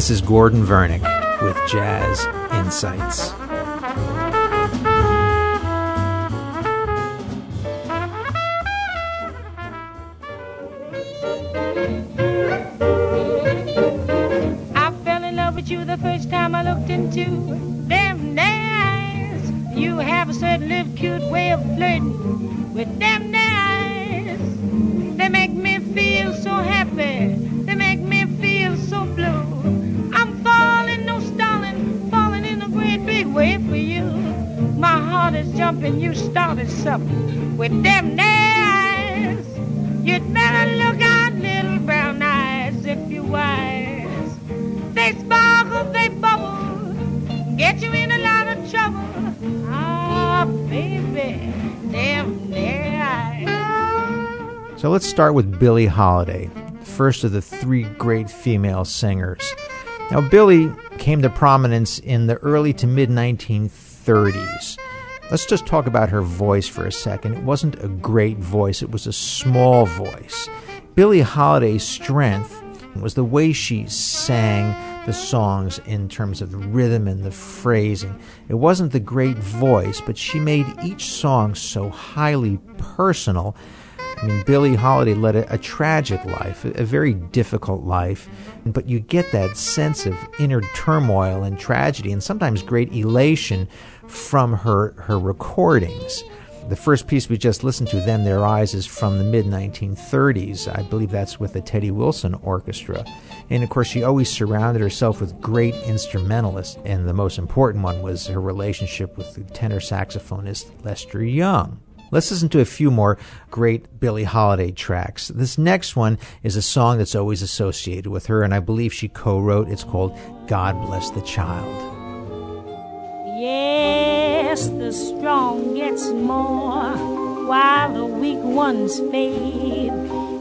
This is Gordon Vernick with Jazz Insights. I fell in love with you the first time I looked into them jumping. You started something with them eyes. You'd better look out, little brown eyes, if you wise. They sparkle, they bubble, get you in a lot of trouble. Ah, baby, them eyes. So let's start with Billie Holiday, first of the three great female singers. Now, Billie came to prominence in the early to mid 1930s. Let's just talk about her voice for a second. It wasn't a great voice, it was a small voice. Billie Holiday's strength was the way she sang the songs in terms of the rhythm and the phrasing. It wasn't the great voice, but she made each song so highly personal. I mean, Billie Holiday led a, a tragic life, a, a very difficult life, but you get that sense of inner turmoil and tragedy and sometimes great elation from her, her recordings. The first piece we just listened to, Them There Eyes, is from the mid 1930s. I believe that's with the Teddy Wilson Orchestra. And of course, she always surrounded herself with great instrumentalists, and the most important one was her relationship with the tenor saxophonist Lester Young. Let's listen to a few more great Billie Holiday tracks. This next one is a song that's always associated with her, and I believe she co wrote. It's called God Bless the Child. Yes, the strong gets more while the weak ones fade.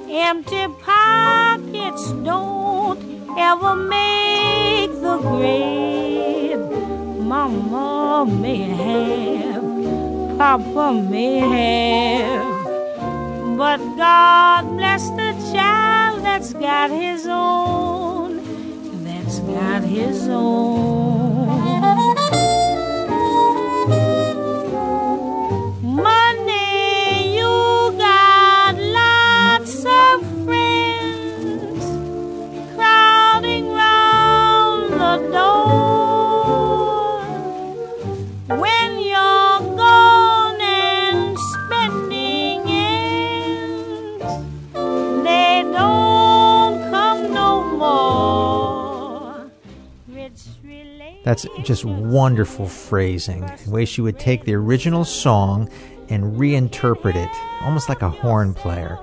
Empty pockets don't ever make the grade. Mama may have, Papa may have, but God bless the child that's got his own, that's got his own. That's just wonderful phrasing. The way she would take the original song and reinterpret it, almost like a horn player.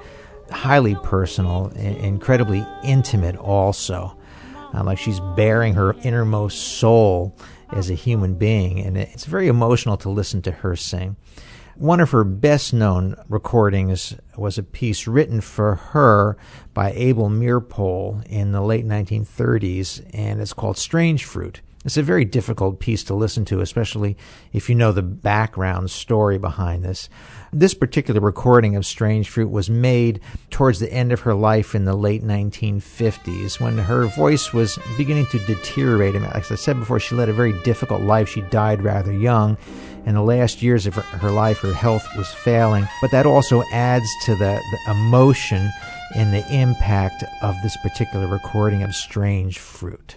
Highly personal, incredibly intimate, also. Uh, like she's bearing her innermost soul as a human being, and it's very emotional to listen to her sing. One of her best known recordings was a piece written for her by Abel Meeropol in the late 1930s, and it's called Strange Fruit. It's a very difficult piece to listen to, especially if you know the background story behind this. This particular recording of Strange Fruit was made towards the end of her life in the late 1950s when her voice was beginning to deteriorate. As I said before, she led a very difficult life. She died rather young. In the last years of her, life, her health was failing. But that also adds to the, the emotion and the impact of this particular recording of Strange Fruit.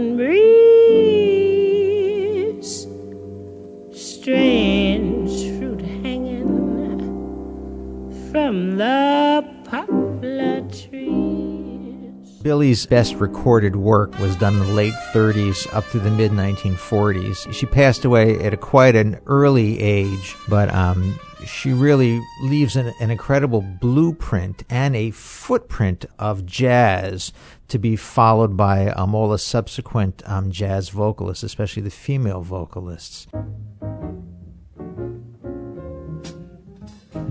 Billie's best recorded work was done in the late 30s up through the mid 1940s. She passed away at a quite an early age, but um, she really leaves an, an, incredible blueprint and a footprint of jazz to be followed by um, all the subsequent um, jazz vocalists, especially the female vocalists.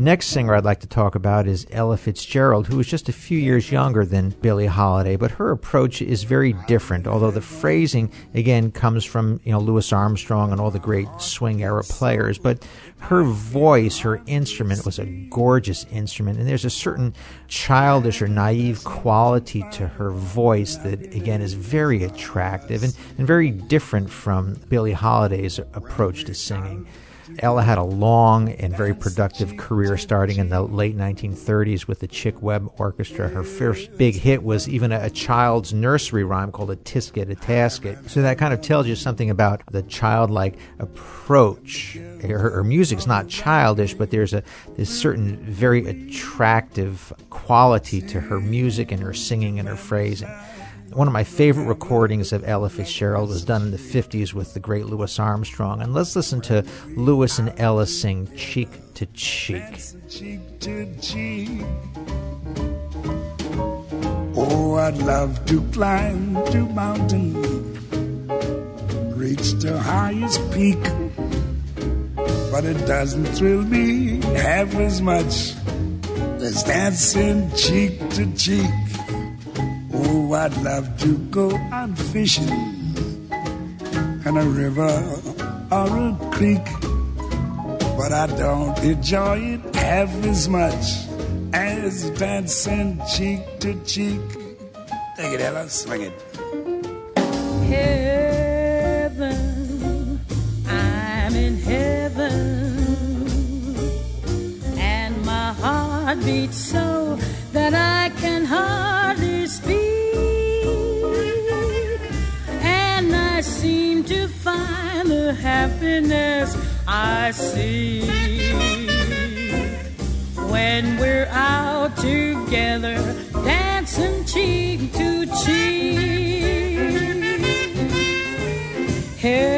Next singer I'd like to talk about is Ella Fitzgerald, who is just a few years younger than Billie Holiday, but her approach is very different. Although the phrasing again comes from you know Louis Armstrong and all the great swing era players, but her voice, her instrument was a gorgeous instrument, and there's a certain childish or naive quality to her voice that again is very attractive and, and very different from Billie Holiday's approach to singing. Ella had a long and very productive career starting in the late 1930s with the Chick Webb Orchestra. Her first big hit was even a, child's nursery rhyme called A Tisket, a Tasket. So that kind of tells you something about the childlike approach. Her, her music's not childish, but there's a this certain very attractive quality to her music and her singing and her phrasing. One of my favorite recordings of Ella Fitzgerald was done in the 50s with the great Louis Armstrong. And let's listen to Louis and Ella sing Cheek to Cheek. Cheek to cheek. Oh, I'd love to climb to mountain, reach the highest peak. But it doesn't thrill me half as much as dancing cheek to cheek. I'd love to go out fishing in a river or a creek, but I don't enjoy it half as much as dancing cheek to cheek. Take it, Ella, swing it. Heaven, I'm in heaven, and my heart beats so happiness I see when we're out together, dancing cheek to cheek. Heaven,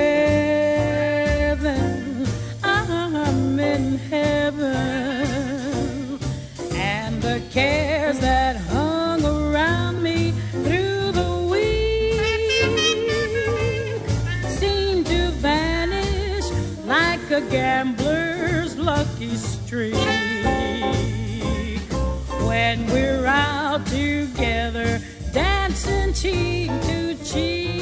lucky streak. When we're out together, dancing cheek to cheek.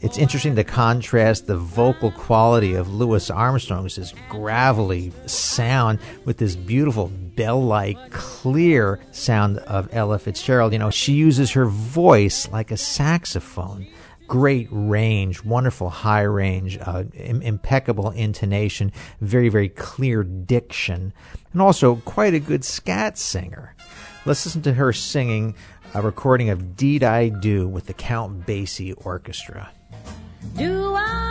It's interesting to contrast the vocal quality of Louis Armstrong's this gravelly sound with this beautiful bell-like clear sound of Ella Fitzgerald. You know, she uses her voice like a saxophone great range, wonderful high range, uh, Im- impeccable intonation, very, very clear diction, and also quite a good scat singer. Let's listen to her singing a recording of Deed I Do with the Count Basie Orchestra. Do I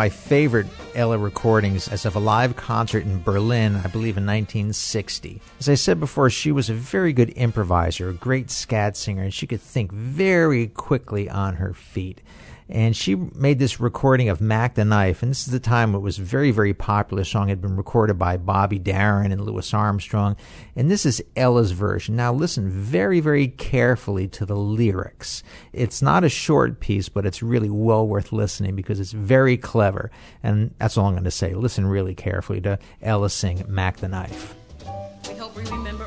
my favorite Ella recordings as of a live concert in Berlin, I believe in 1960. As I said before, she was a very good improviser, a great scat singer, and she could think very quickly on her feet and she made this recording of Mack the Knife, and this is the time it was very, very popular song. It had been recorded by Bobby Darin and Louis Armstrong, and this is Ella's version. Now listen very, very carefully to the lyrics. It's not a short piece, but it's really well worth listening because it's very clever, and that's all I'm going to say. Listen really carefully to Ella sing Mack the Knife. We hope we remember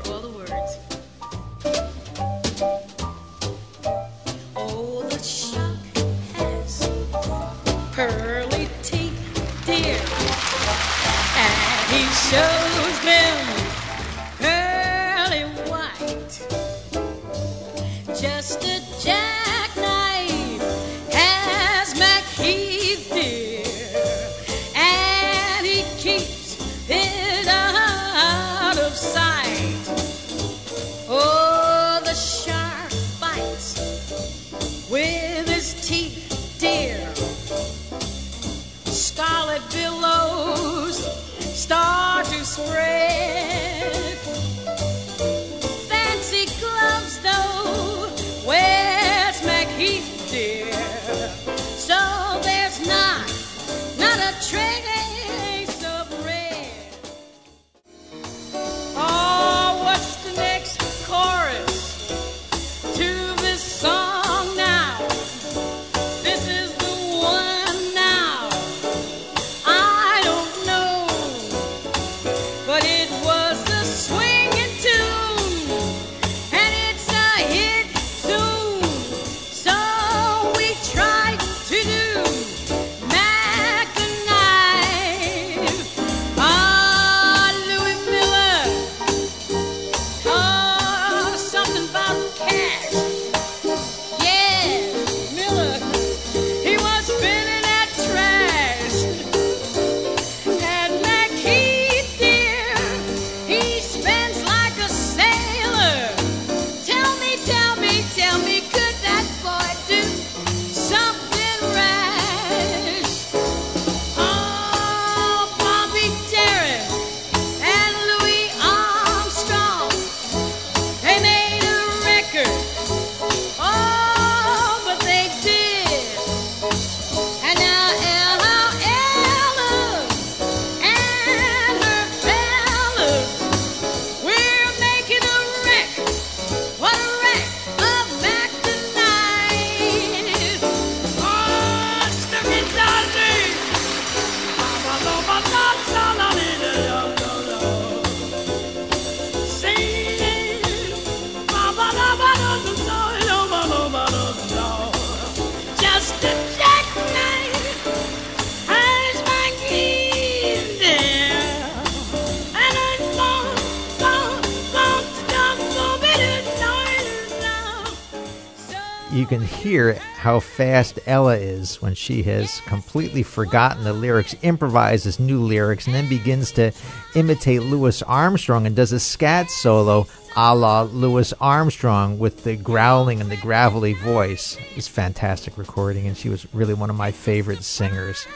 you can hear how fast Ella is when she has completely forgotten the lyrics, improvises new lyrics, and then begins to imitate Louis Armstrong and does a scat solo a la Louis Armstrong with the growling and the gravelly voice. It's fantastic recording, and she was really one of my favorite singers.